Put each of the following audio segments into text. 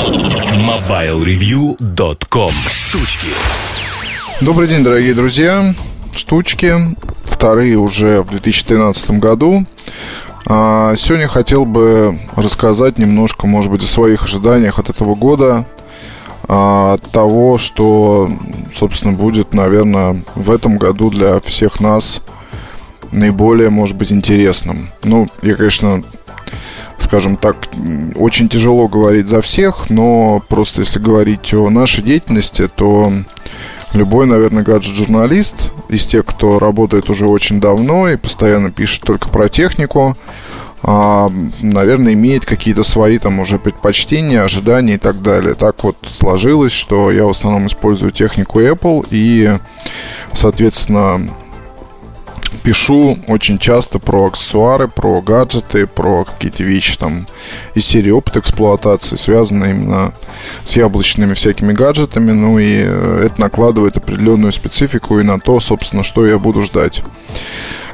MobileReview.com Штучки Добрый день, дорогие друзья. Штучки. Вторые уже в 2013 году. А сегодня хотел бы рассказать немножко, может быть, о своих ожиданиях от этого года, а, от того, что, собственно, будет, наверное, в этом году для всех нас наиболее, может быть, интересным. Ну, я, конечно, скажем так, очень тяжело говорить за всех, но просто если говорить о нашей деятельности, то любой, наверное, гаджет-журналист из тех, кто работает уже очень давно и постоянно пишет только про технику, а, наверное, имеет какие-то свои там уже предпочтения, ожидания и так далее. Так вот сложилось, что я в основном использую технику Apple и, соответственно, пишу очень часто про аксессуары, про гаджеты, про какие-то вещи там из серии опыт эксплуатации, связанные именно с яблочными всякими гаджетами. Ну и э, это накладывает определенную специфику и на то, собственно, что я буду ждать.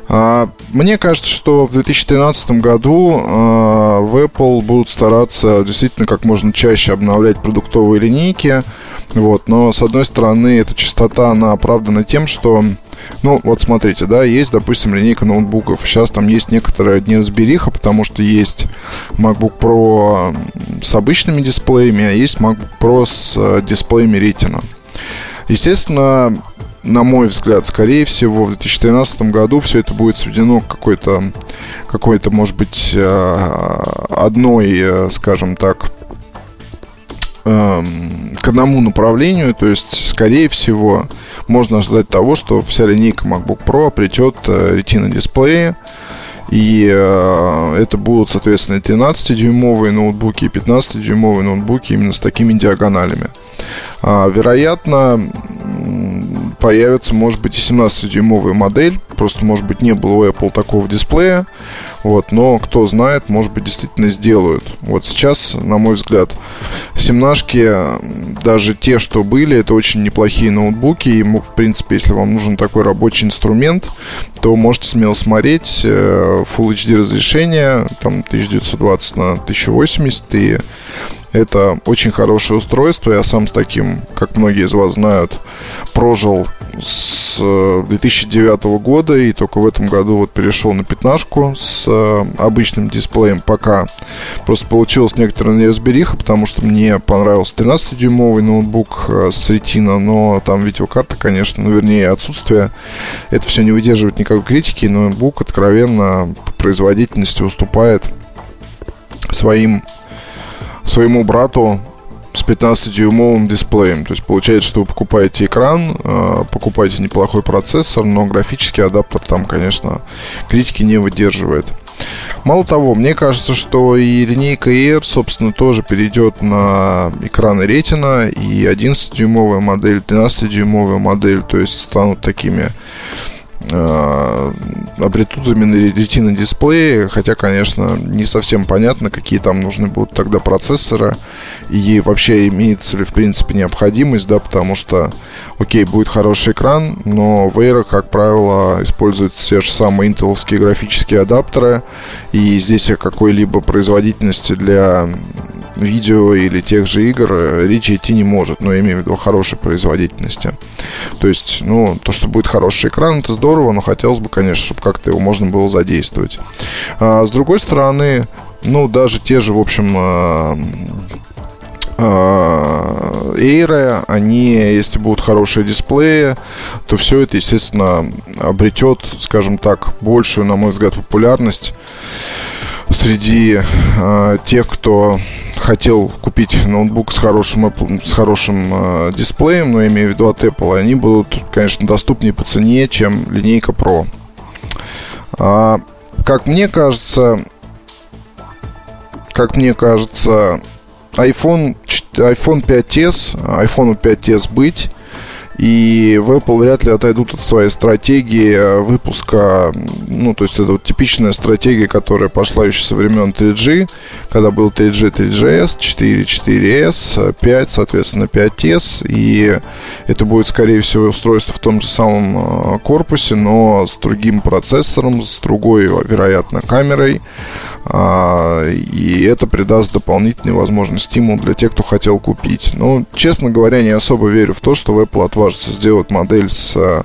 А, мне кажется, что в 2013 году а, в Apple будут стараться действительно как можно чаще обновлять продуктовые линейки. Вот. Но, с одной стороны, эта частота, она оправдана тем, что ну, вот смотрите, да, есть, допустим, линейка ноутбуков. Сейчас там есть некоторые неразбериха, потому что есть MacBook Pro с обычными дисплеями, а есть MacBook Pro с э, дисплеями Retina. Естественно, на мой взгляд, скорее всего, в 2013 году все это будет сведено к какой-то, какой-то, может быть, э, одной, э, скажем так, к одному направлению, то есть, скорее всего, можно ожидать того, что вся линейка MacBook Pro придет э, Retina дисплеи, и э, это будут, соответственно, 13-дюймовые ноутбуки и 15-дюймовые ноутбуки именно с такими диагоналями. А, вероятно, появится, может быть, и 17-дюймовая модель. Просто, может быть, не было у Apple такого дисплея. Вот, но кто знает, может быть, действительно сделают. Вот сейчас, на мой взгляд, семнашки, даже те, что были, это очень неплохие ноутбуки. И, в принципе, если вам нужен такой рабочий инструмент, то можете смело смотреть э, Full HD разрешение, там 1920 на 1080 и это очень хорошее устройство. Я сам с таким, как многие из вас знают, прожил с 2009 э, года и только в этом году вот перешел на пятнашку с э, обычным дисплеем пока. Просто получилось некоторая неразбериха, потому что мне понравился 13-дюймовый ноутбук э, с Retina, но там видеокарта, конечно, ну вернее отсутствие. Это все не выдерживает никакой критики, ноутбук откровенно по производительности уступает своим своему брату с 15-дюймовым дисплеем. То есть получается, что вы покупаете экран, э, покупаете неплохой процессор, но графический адаптер там, конечно, критики не выдерживает. Мало того, мне кажется, что и линейка Air, собственно, тоже перейдет на экраны Retina, и 11-дюймовая модель, 12-дюймовая модель, то есть станут такими обретут именно ретина дисплеи, хотя, конечно, не совсем понятно, какие там нужны будут тогда процессоры и вообще имеется ли, в принципе, необходимость, да, потому что, окей, будет хороший экран, но в Air, как правило, используются те же самые интеловские графические адаптеры, и здесь о какой-либо производительности для видео или тех же игр э, речи идти не может, но я имею в виду хорошей производительности. То есть, ну, то, что будет хороший экран, это здорово, но хотелось бы, конечно, чтобы как-то его можно было задействовать. А, с другой стороны, ну, даже те же, в общем, а, а, Эйры, они, если будут хорошие дисплеи, то все это, естественно, обретет, скажем так, большую, на мой взгляд, популярность среди э, тех, кто хотел купить ноутбук с хорошим, с хорошим э, дисплеем, но имею в виду от Apple, они будут, конечно, доступнее по цене, чем линейка Pro. А, как мне кажется, как мне кажется, iPhone, iPhone 5s, iPhone 5s быть, И в Apple вряд ли отойдут от своей стратегии э, выпуска, ну, то есть это вот типичная стратегия, которая пошла еще со времен 3G, когда был 3G, 3GS, 4, 4S, 5, соответственно, 5S, и это будет, скорее всего, устройство в том же самом э, корпусе, но с другим процессором, с другой, вероятно, камерой, а, и это придаст дополнительный, возможно, стимул для тех, кто хотел купить. Но, честно говоря, не особо верю в то, что в Apple отважится сделать модель с а,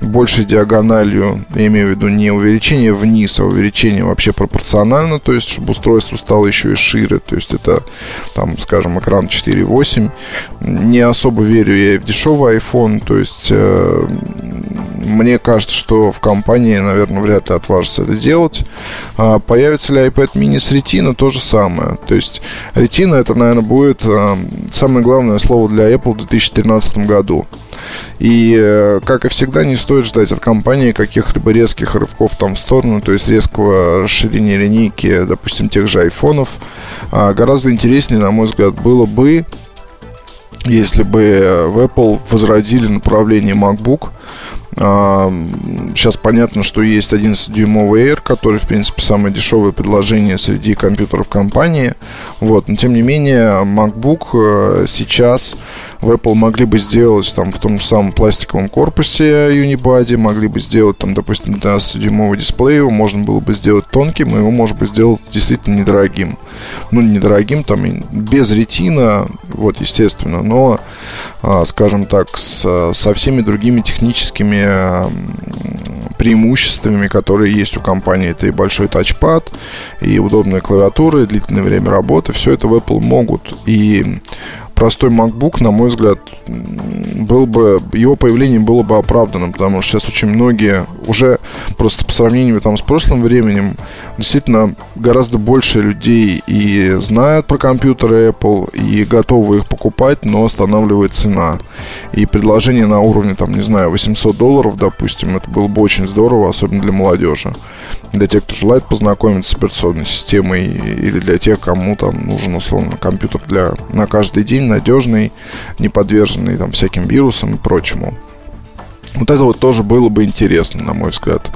большей диагональю, я имею в виду не увеличение вниз, а увеличение вообще пропорционально, то есть, чтобы устройство стало еще и шире, то есть, это, там, скажем, экран 4.8. Не особо верю я и в дешевый iPhone, то есть, э, мне кажется, что в компании, наверное, вряд ли отважится это делать. А появится ли iPad mini с Retina, то же самое. То есть Retina это, наверное, будет а, самое главное слово для Apple в 2013 году. И, э, как и всегда, не стоит ждать от компании каких-либо резких рывков там в сторону, то есть резкого расширения линейки, допустим, тех же айфонов. А гораздо интереснее, на мой взгляд, было бы, если бы в Apple возродили направление MacBook – Сейчас понятно, что есть 11-дюймовый Air, который, в принципе, самое дешевое предложение среди компьютеров компании. Вот. Но, тем не менее, MacBook э, сейчас в Apple могли бы сделать там в том же самом пластиковом корпусе Unibody, могли бы сделать там, допустим, 12-дюймовый дисплей, его можно было бы сделать тонким, и его можно бы сделать действительно недорогим. Ну, недорогим, там, без ретина, вот, естественно, но, а, скажем так, с, со всеми другими техническими преимуществами, которые есть у компании. Это и большой тачпад, и удобная клавиатура, и длительное время работы. Все это в Apple могут. И простой MacBook, на мой взгляд, был бы, его появление было бы оправданным, потому что сейчас очень многие уже просто по сравнению там с прошлым временем действительно гораздо больше людей и знают про компьютеры Apple и готовы их покупать, но останавливает цена. И предложение на уровне, там, не знаю, 800 долларов, допустим, это было бы очень здорово, особенно для молодежи. Для тех, кто желает познакомиться с операционной системой или для тех, кому там нужен, условно, компьютер для, на каждый день, надежный, не подверженный там всяким вирусам и прочему. Вот это вот тоже было бы интересно, на мой взгляд,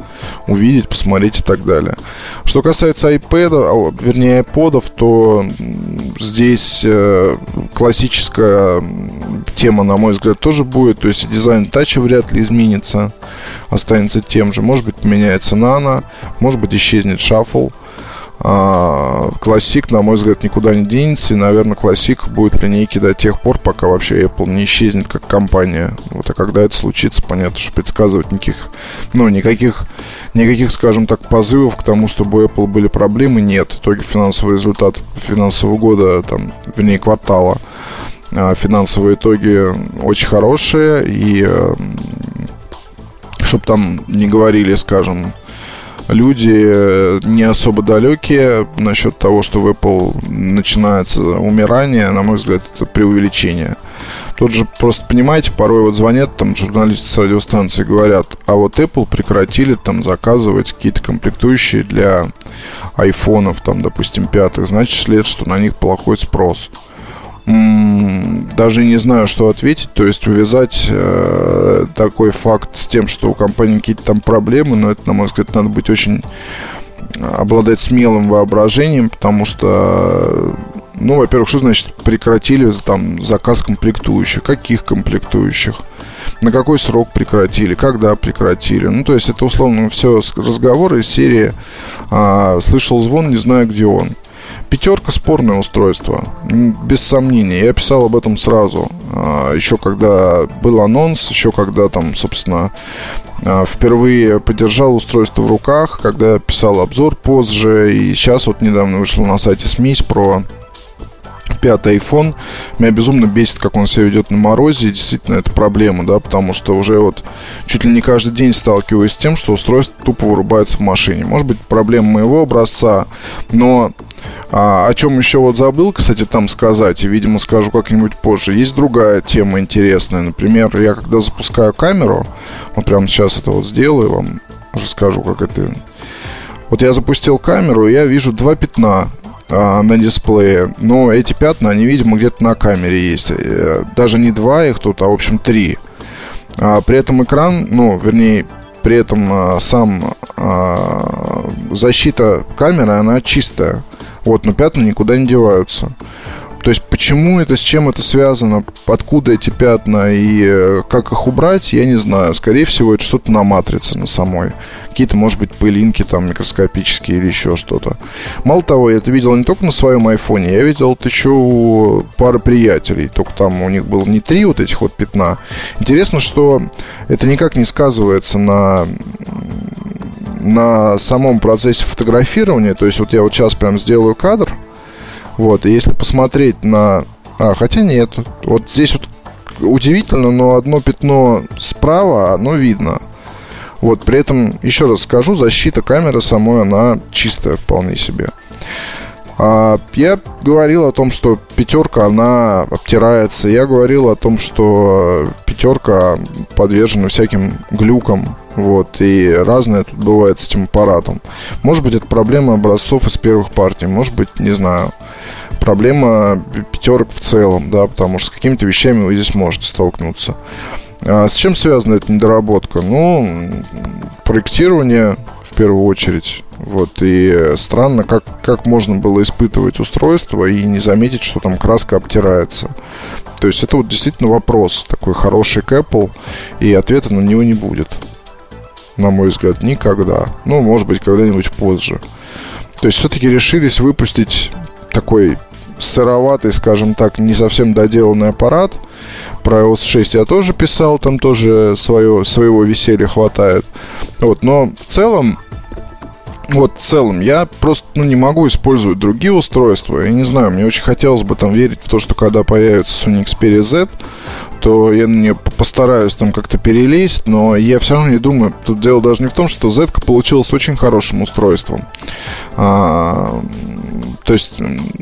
увидеть, посмотреть и так далее. Что касается iPad, а, вернее iPod, то здесь э, классическая тема, на мой взгляд, тоже будет. То есть дизайн тача вряд ли изменится, останется тем же. Может быть, поменяется нано, может быть, исчезнет шаффл. А, классик, на мой взгляд, никуда не денется. И, наверное, классик будет в линейке до тех пор, пока вообще Apple не исчезнет как компания. Вот, а когда это случится, понятно, что предсказывать никаких, ну, никаких, никаких, скажем так, позывов к тому, чтобы у Apple были проблемы, нет. Итоги финансового результата финансового года, там, вернее, квартала, а, финансовые итоги очень хорошие. И э, чтобы там не говорили, скажем, люди э, не особо далекие насчет того, что в Apple начинается умирание, на мой взгляд, это преувеличение. Тут же просто, понимаете, порой вот звонят там журналисты с радиостанции говорят, а вот Apple прекратили там заказывать какие-то комплектующие для айфонов, там, допустим, пятых, значит, след, что на них плохой спрос даже не знаю, что ответить. То есть увязать э, такой факт с тем, что у компании какие-то там проблемы, но это, на мой взгляд, надо быть очень обладать смелым воображением, потому что, ну, во-первых, что значит прекратили там заказ комплектующих? Каких комплектующих? На какой срок прекратили? Когда прекратили? Ну, то есть это условно все разговоры из серии а, «Слышал звон, не знаю, где он». Пятерка спорное устройство, без сомнения. Я писал об этом сразу. А, еще когда был анонс, еще когда там, собственно, а, впервые подержал устройство в руках, когда писал обзор позже. И сейчас вот недавно вышел на сайте Смесь про пятый iPhone. Меня безумно бесит, как он себя ведет на морозе. И действительно, это проблема, да, потому что уже вот чуть ли не каждый день сталкиваюсь с тем, что устройство тупо вырубается в машине. Может быть, проблема моего образца, но а, о чем еще вот забыл, кстати, там сказать, и, видимо, скажу как-нибудь позже. Есть другая тема интересная. Например, я когда запускаю камеру, вот прямо сейчас это вот сделаю, вам расскажу, как это... Вот я запустил камеру, и я вижу два пятна а, на дисплее. Но эти пятна, они, видимо, где-то на камере есть. Э, даже не два их тут, а, в общем, три. А при этом экран, ну, вернее, при этом а, сам защита камеры, она чистая. Вот, но пятна никуда не деваются. То есть почему это, с чем это связано, откуда эти пятна и э, как их убрать, я не знаю. Скорее всего, это что-то на матрице на самой. Какие-то, может быть, пылинки там микроскопические или еще что-то. Мало того, я это видел не только на своем айфоне, я видел это еще у пары приятелей. Только там у них было не три вот этих вот пятна. Интересно, что это никак не сказывается на на самом процессе фотографирования. То есть вот я вот сейчас прям сделаю кадр – вот, и если посмотреть на... А, хотя нет, вот здесь вот удивительно, но одно пятно справа, оно видно. Вот, при этом, еще раз скажу, защита камеры самой, она чистая вполне себе. А, я говорил о том, что пятерка, она обтирается. Я говорил о том, что пятерка подвержена всяким глюкам. Вот, и разное тут бывает с этим аппаратом. Может быть, это проблема образцов из первых партий. Может быть, не знаю проблема пятерок в целом, да, потому что с какими-то вещами вы здесь можете столкнуться. А с чем связана эта недоработка? Ну, проектирование в первую очередь. Вот, и странно, как, как можно было испытывать устройство и не заметить, что там краска обтирается. То есть это вот действительно вопрос, такой хороший к Apple, и ответа на него не будет. На мой взгляд, никогда. Ну, может быть, когда-нибудь позже. То есть все-таки решились выпустить такой сыроватый, скажем так, не совсем доделанный аппарат. Про iOS 6 я тоже писал, там тоже свое, своего веселья хватает. Вот, но в целом вот в целом я просто ну, не могу использовать другие устройства. Я не знаю, мне очень хотелось бы там верить в то, что когда появится Sony Xperia Z, то я на нее постараюсь там как-то перелезть, но я все равно не думаю, тут дело даже не в том, что Z получилась очень хорошим устройством. А, то есть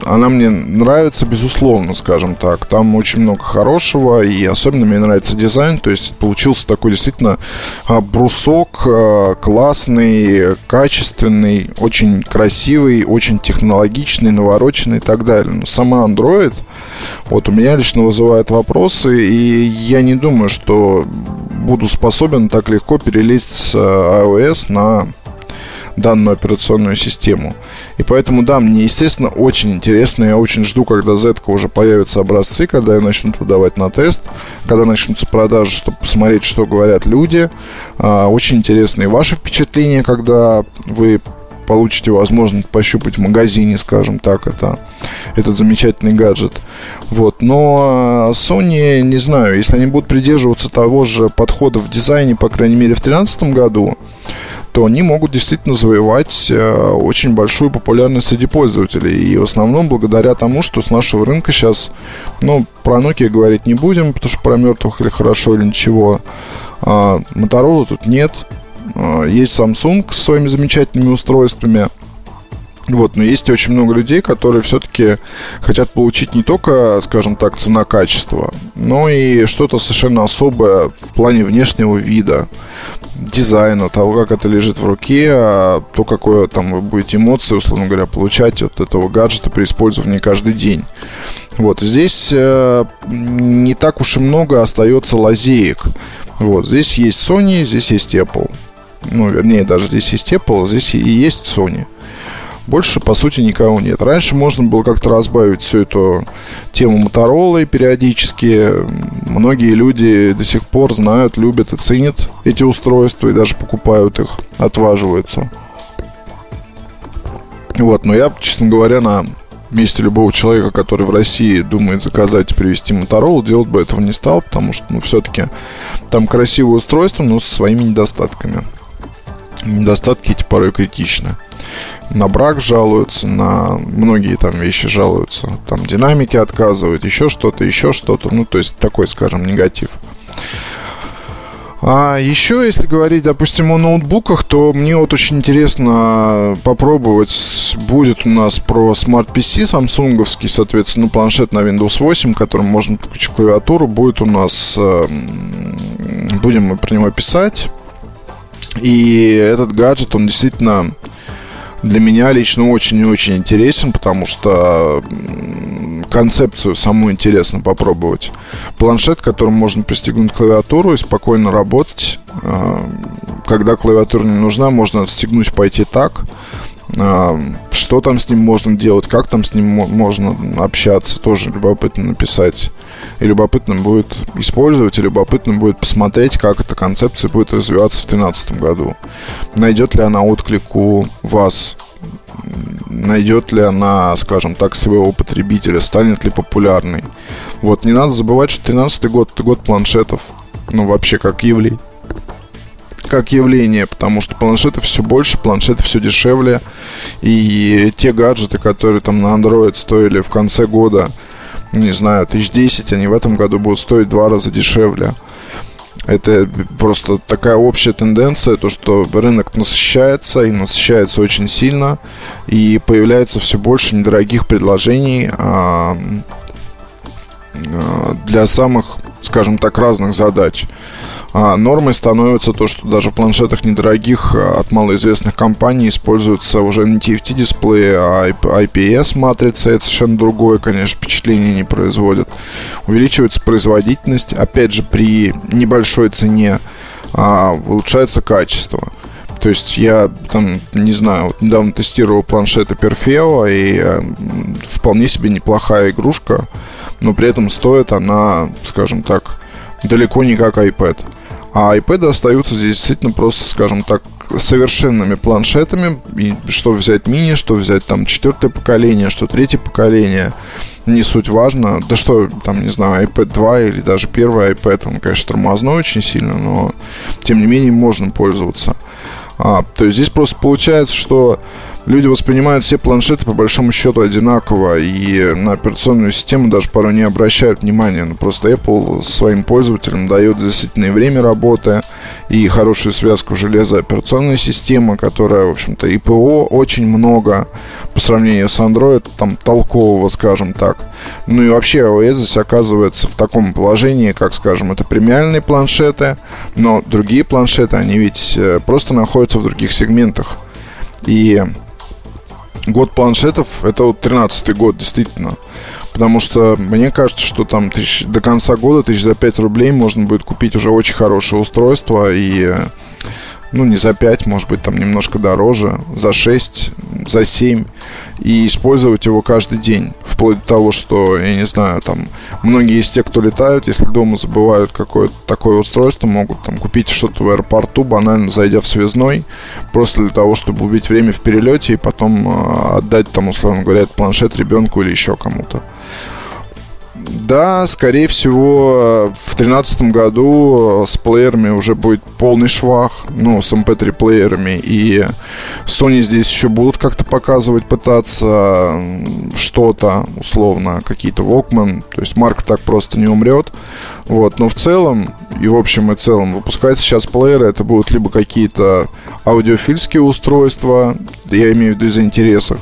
она мне нравится, безусловно, скажем так. Там очень много хорошего, и особенно мне нравится дизайн. То есть получился такой действительно а, брусок а, классный, качественный, очень красивый, очень технологичный, навороченный и так далее. Но сама Android вот у меня лично вызывает вопросы, и я не думаю, что буду способен так легко перелезть с а, iOS на данную операционную систему. И поэтому, да, мне, естественно, очень интересно. Я очень жду, когда Z уже появятся образцы, когда я начнут выдавать на тест, когда начнутся продажи, чтобы посмотреть, что говорят люди. А, очень интересные ваши впечатления, когда вы получите возможность пощупать в магазине, скажем так, это, этот замечательный гаджет. Вот. Но Sony, не знаю, если они будут придерживаться того же подхода в дизайне, по крайней мере, в 2013 году, то они могут действительно завоевать э, очень большую популярность среди пользователей. И в основном благодаря тому, что с нашего рынка сейчас, ну, про Nokia говорить не будем, потому что про мертвых или хорошо, или ничего. А Motorola тут нет. А, есть Samsung с своими замечательными устройствами. Вот, но есть очень много людей, которые все-таки хотят получить не только, скажем так, цена-качество, но и что-то совершенно особое в плане внешнего вида, дизайна, того, как это лежит в руке, а то, какое там вы будете эмоции, условно говоря, получать от этого гаджета при использовании каждый день. Вот, здесь э, не так уж и много остается лазеек. Вот, здесь есть Sony, здесь есть Apple. Ну, вернее, даже здесь есть Apple, здесь и есть Sony. Больше, по сути, никого нет. Раньше можно было как-то разбавить всю эту тему Моторола периодически. Многие люди до сих пор знают, любят и ценят эти устройства и даже покупают их, отваживаются. Вот, но я, честно говоря, на месте любого человека, который в России думает заказать и привезти Моторолу, делать бы этого не стал, потому что, ну, все-таки там красивое устройство, но со своими недостатками. Недостатки эти порой критичны на брак жалуются, на многие там вещи жалуются. Там динамики отказывают, еще что-то, еще что-то. Ну, то есть такой, скажем, негатив. А еще, если говорить, допустим, о ноутбуках, то мне вот очень интересно попробовать. Будет у нас про Smart PC самсунговский, соответственно, планшет на Windows 8, которым можно подключить клавиатуру. Будет у нас... Эм, будем мы про него писать. И этот гаджет, он действительно для меня лично очень и очень интересен, потому что концепцию саму интересно попробовать. Планшет, которым можно пристегнуть клавиатуру и спокойно работать. А, когда клавиатура не нужна, можно отстегнуть, пойти так. Что там с ним можно делать, как там с ним можно общаться, тоже любопытно написать. И любопытно будет использовать, и любопытно будет посмотреть, как эта концепция будет развиваться в 2013 году. Найдет ли она отклик у вас, найдет ли она, скажем так, своего потребителя, станет ли популярной. Вот, не надо забывать, что 13 год – это год планшетов. Ну, вообще, как явление как явление, потому что планшеты все больше, планшеты все дешевле, и те гаджеты, которые там на Android стоили в конце года, не знаю, тысяч десять, они в этом году будут стоить два раза дешевле. Это просто такая общая тенденция, то что рынок насыщается и насыщается очень сильно, и появляется все больше недорогих предложений а, а, для самых, скажем так, разных задач. А нормой становится то, что даже в планшетах недорогих а, от малоизвестных компаний используются уже не TFT дисплеи, а IPS матрица. Это совершенно другое, конечно, впечатление не производит. Увеличивается производительность, опять же, при небольшой цене а, улучшается качество. То есть я там, не знаю, вот недавно тестировал планшеты Perfeo, и э, вполне себе неплохая игрушка, но при этом стоит она, скажем так, далеко не как iPad. А iPad остаются здесь действительно просто, скажем так, совершенными планшетами. И что взять мини, что взять там четвертое поколение, что третье поколение. Не суть важно. Да что, там, не знаю, iPad 2 или даже первый iPad, он, конечно, тормозной очень сильно, но тем не менее можно пользоваться. А, то есть здесь просто получается, что люди воспринимают все планшеты по большому счету одинаково и на операционную систему даже порой не обращают внимания. Но ну, просто Apple своим пользователям дает действительно время работы и хорошую связку железа операционной системы, которая, в общем-то, и ПО очень много по сравнению с Android, там толкового, скажем так. Ну и вообще iOS здесь оказывается в таком положении, как, скажем, это премиальные планшеты, но другие планшеты, они ведь э, просто находятся в других сегментах. И год планшетов, это вот 13-й год, действительно. Потому что мне кажется, что там тысяч, до конца года тысяч за 5 рублей можно будет купить уже очень хорошее устройство и ну, не за 5, может быть, там немножко дороже, за 6, за 7, и использовать его каждый день. Вплоть до того, что, я не знаю, там, многие из тех, кто летают, если дома забывают какое-то такое устройство, могут там купить что-то в аэропорту, банально зайдя в связной, просто для того, чтобы убить время в перелете и потом э, отдать там, условно говоря, этот планшет ребенку или еще кому-то. Да, скорее всего, в 2013 году с плеерами уже будет полный швах, ну, с MP3 плеерами, и Sony здесь еще будут как-то показывать, пытаться что-то, условно, какие-то Walkman, то есть марка так просто не умрет, вот, но в целом, и в общем и целом, выпускать сейчас плееры, это будут либо какие-то аудиофильские устройства, я имею в виду из интересов,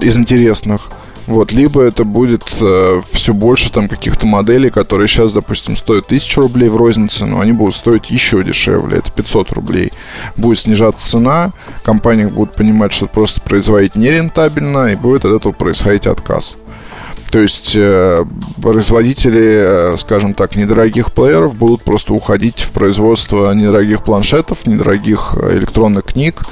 из интересных, вот, либо это будет э, все больше там каких-то моделей, которые сейчас, допустим, стоят 1000 рублей в рознице, но они будут стоить еще дешевле, это 500 рублей. Будет снижаться цена, компании будут понимать, что просто производить нерентабельно, и будет от этого происходить отказ. То есть э, производители, э, скажем так, недорогих плееров будут просто уходить в производство недорогих планшетов, недорогих э, электронных книг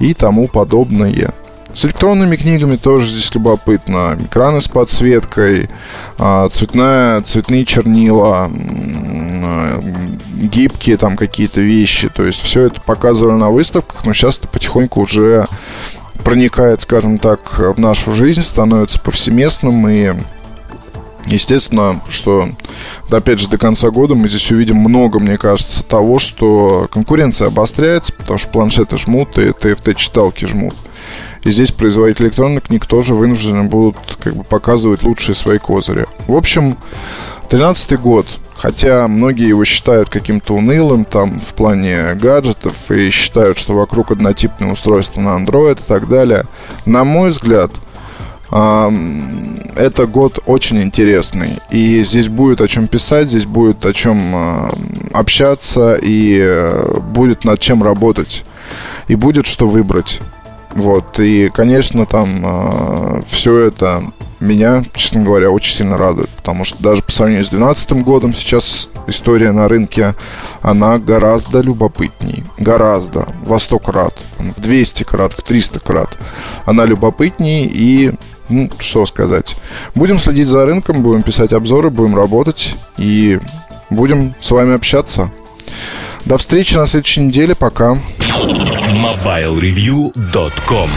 и тому подобное. С электронными книгами тоже здесь любопытно. Экраны с подсветкой, а, цветная, цветные чернила, гибкие там какие-то вещи. То есть все это показывали на выставках, но сейчас это потихоньку уже проникает, скажем так, в нашу жизнь, становится повсеместным и Естественно, что, опять же, до конца года мы здесь увидим много, мне кажется, того, что конкуренция обостряется, потому что планшеты жмут и TFT-читалки жмут. И здесь производители электронных книг тоже вынуждены будут как бы показывать лучшие свои козыри. В общем, 13 год. Хотя многие его считают каким-то унылым там в плане гаджетов и считают, что вокруг однотипные устройства на Android и так далее. На мой взгляд, это год очень интересный. И здесь будет о чем писать, здесь будет о чем общаться и э, будет над чем работать. И будет что выбрать Вот, и, конечно, там э, все это меня, честно говоря, очень сильно радует, потому что даже по сравнению с 2012 годом сейчас история на рынке, она гораздо любопытней, гораздо, во 100 крат, в 200 крат, в 300 крат. Она любопытней и ну, что сказать. Будем следить за рынком, будем писать обзоры, будем работать и будем с вами общаться. До встречи на следующей неделе. Пока. MobileReview.com